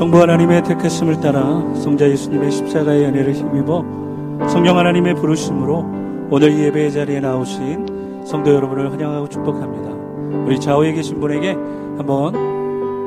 성부 하나님의 택하심을 따라 성자 예수님의 십자가의 은혜를 힘입어 성령 하나님의 부르심으로 오늘 예배의 자리에 나오신 성도 여러분을 환영하고 축복합니다. 우리 좌우에 계신 분에게 한번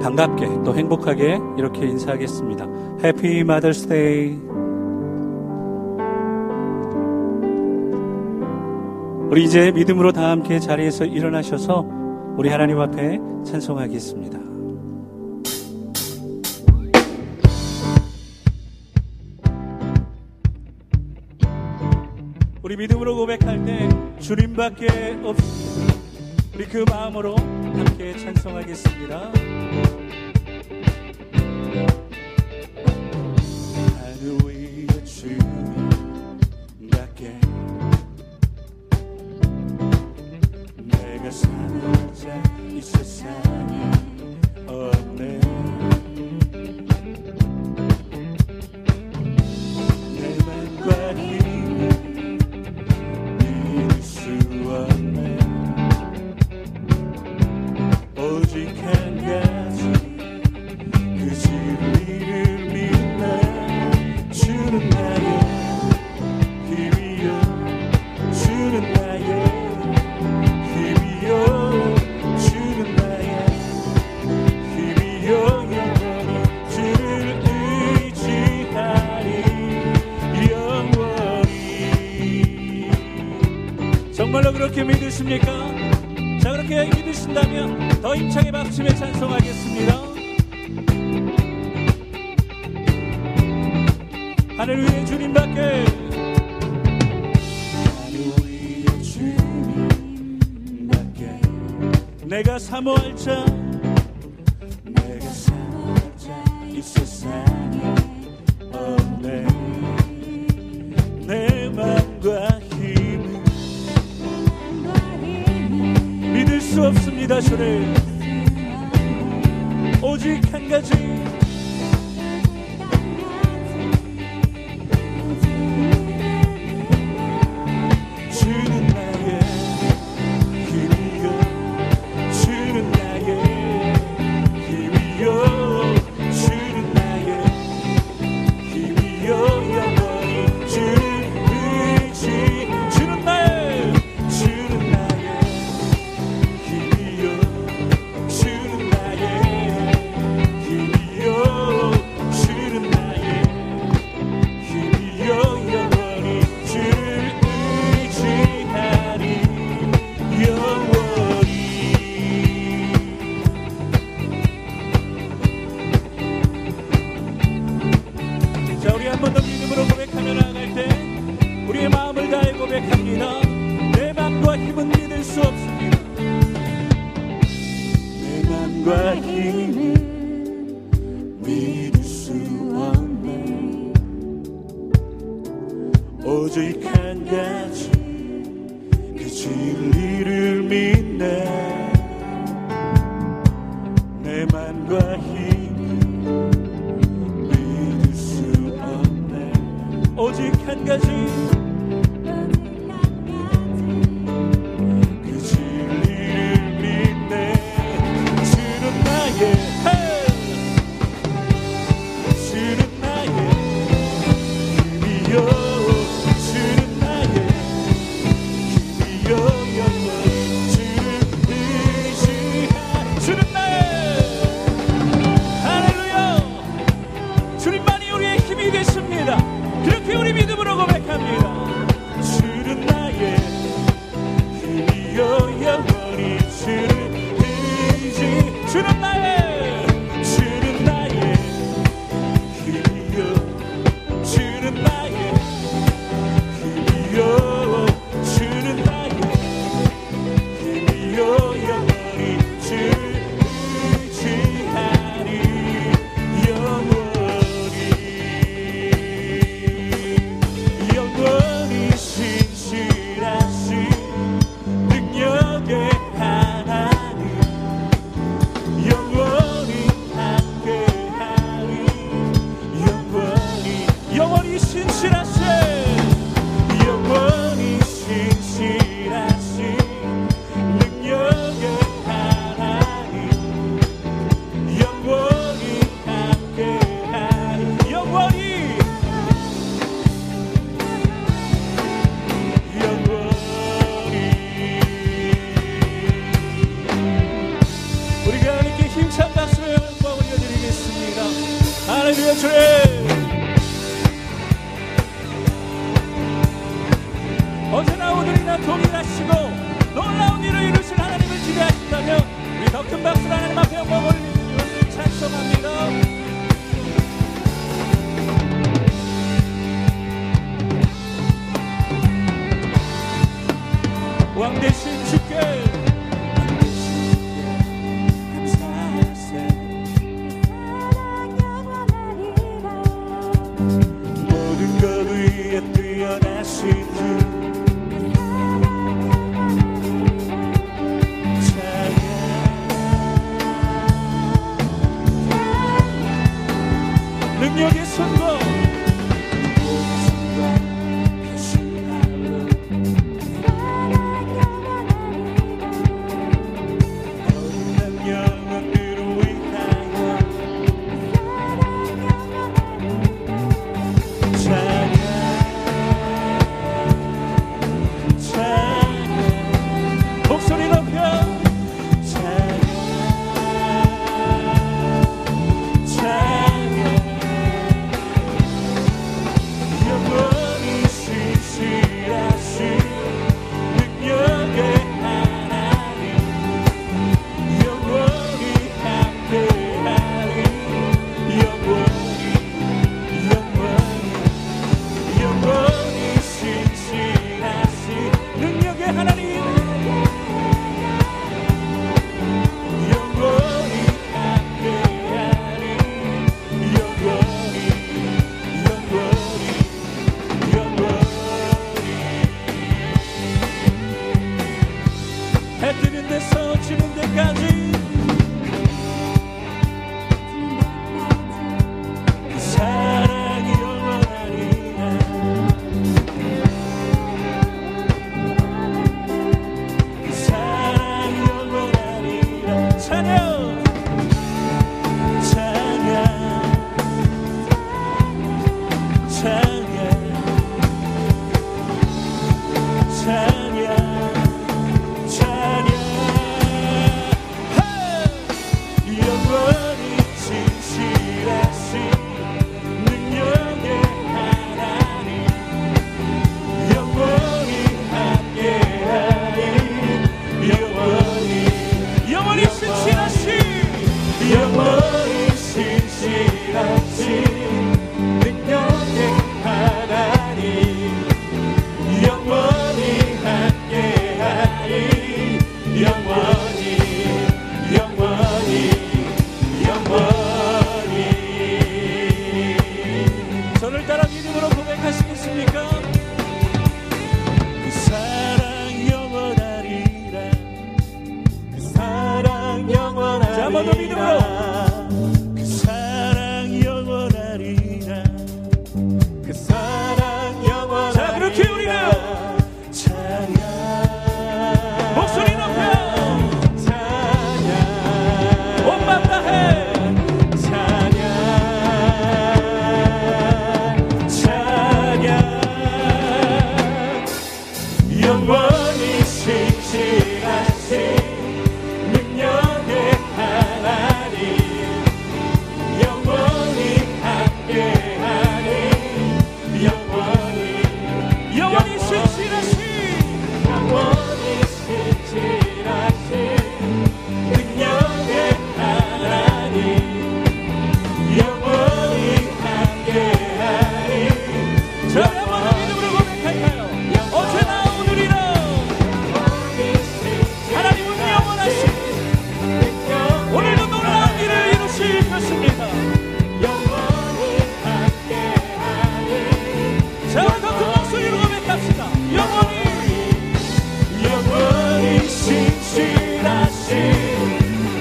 반갑게 또 행복하게 이렇게 인사하겠습니다. Mother's Day. 우리 이제 믿음으로 다 함께 자리에서 일어나셔서 우리 하나님 앞에 찬송하겠습니다. 우리 믿음으로 고백할 때 주님밖에 없습니다. 우리 그 마음으로 함께 찬송하겠습니다. 내가 사는 자 이 세상 내가 사모할 자. 내가 사모할 자이 세상에 없네. 내 맘과 힘을 믿을 수 없습니다 주를. 오직 한 가지 오직 할렐루야 주님 언제나 오늘이나 동일하시고 놀라운 일을 이루실 하나님을 기대하신다면 우리 더 큰 박수로 see Ama Domino.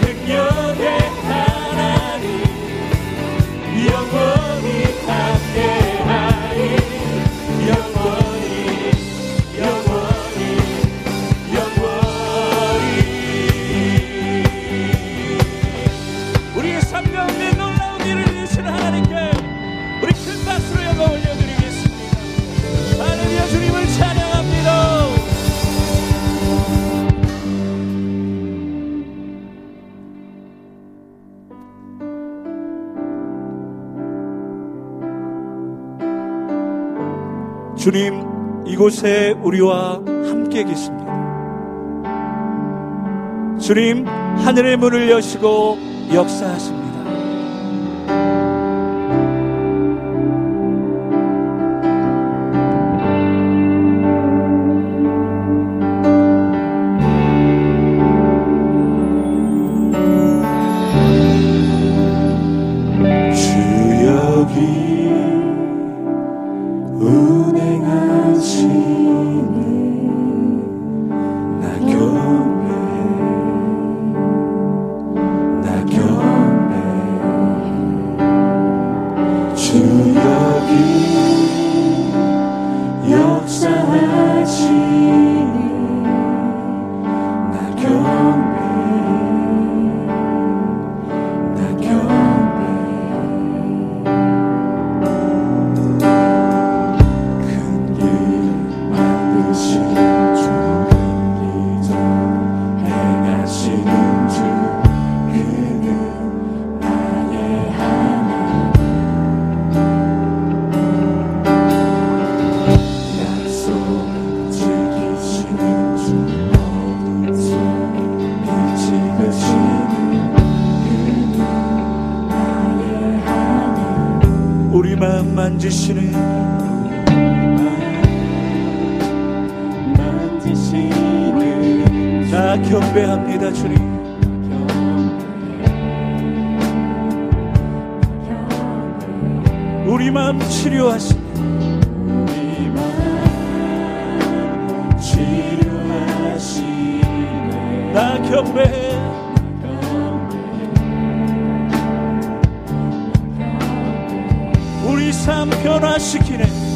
능력의 주님 이곳에 우리와 함께 계십니다. 주님 하늘의 문을 여시고 역사하십니다. 만 만지시는 나 경배합니다 주님. 우리 마음 치료하시 삶 변화시키네.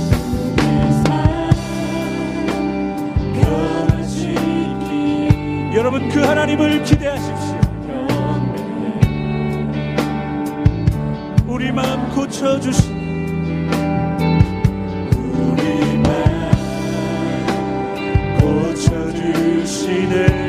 여러분 그 하나님을 기대하십시오. 우리 마음 고쳐주시. 우리 마음 고쳐주시네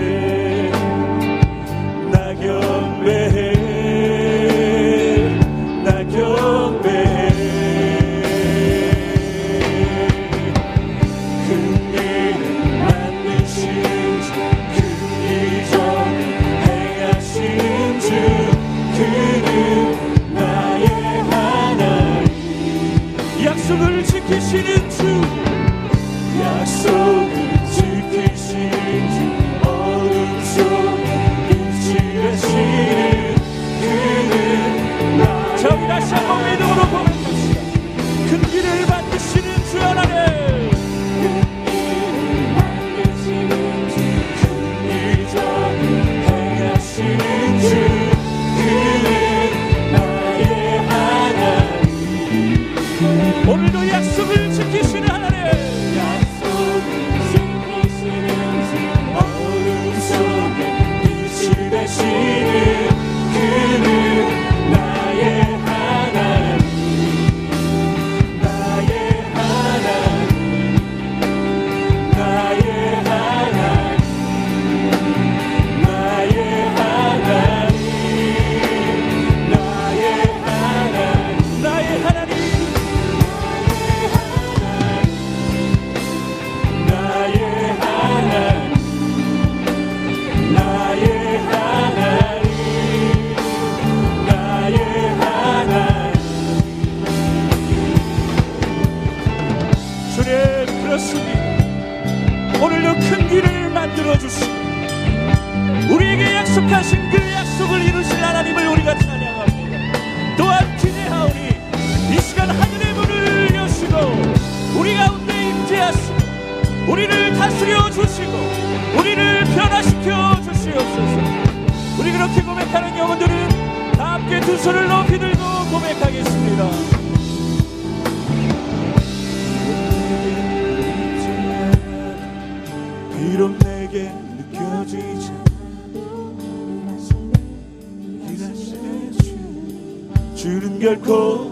약속을 지키시는 하나님. 결코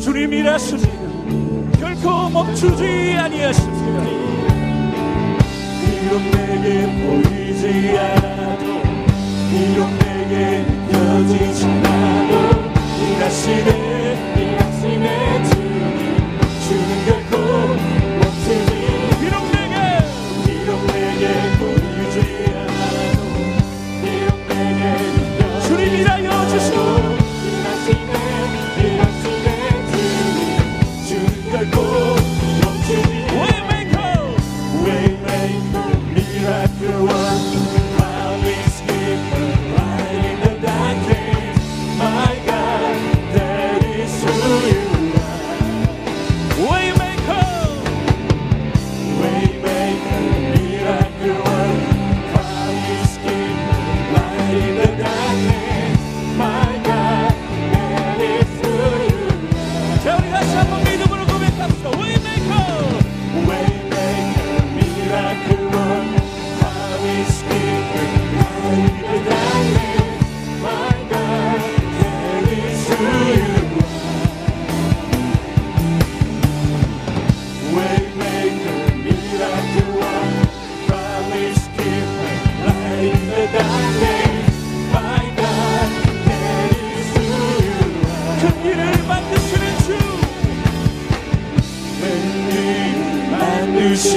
주님이라 주님 결코 멈추지 아니하십니다. 비록 내게 보이지 않아도 비록 내게 여지지 않아도 일하시네.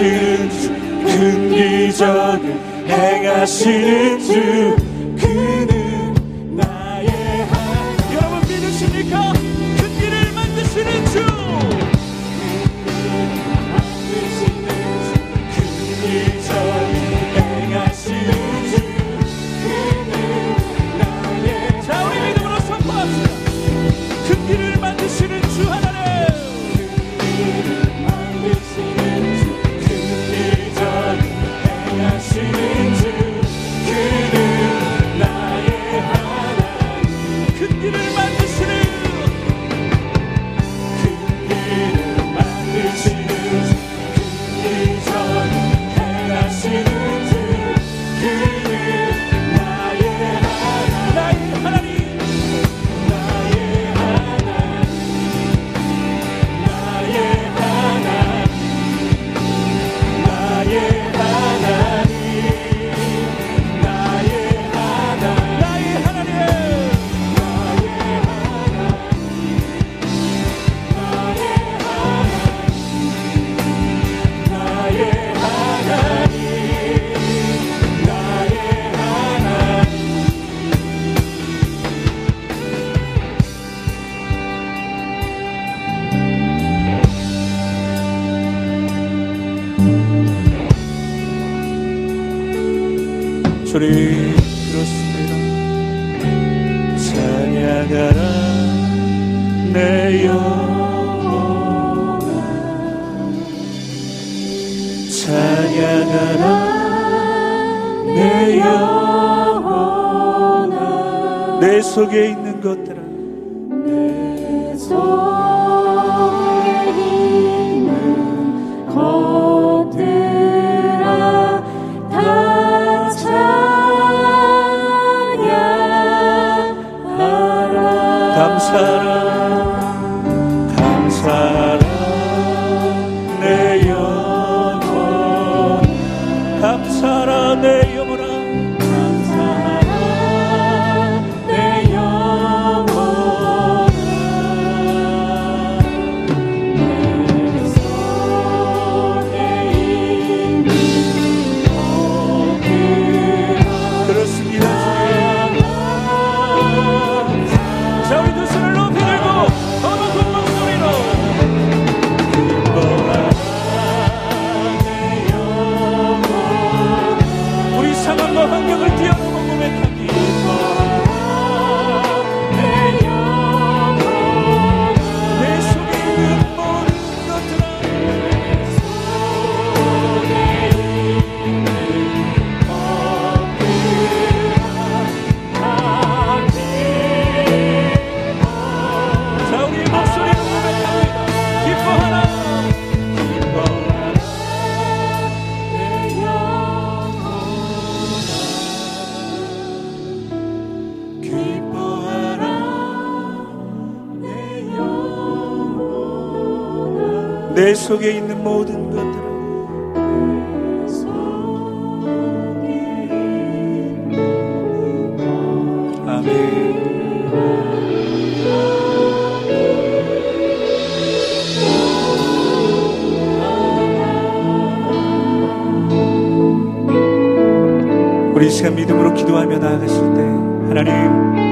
행하시는 주큰 그 기적을 행하시는 주그 속에 있는 것들 속에 있는 모든 것들을 우리 시간 믿음으로 기도하며 나아가실 때 하나님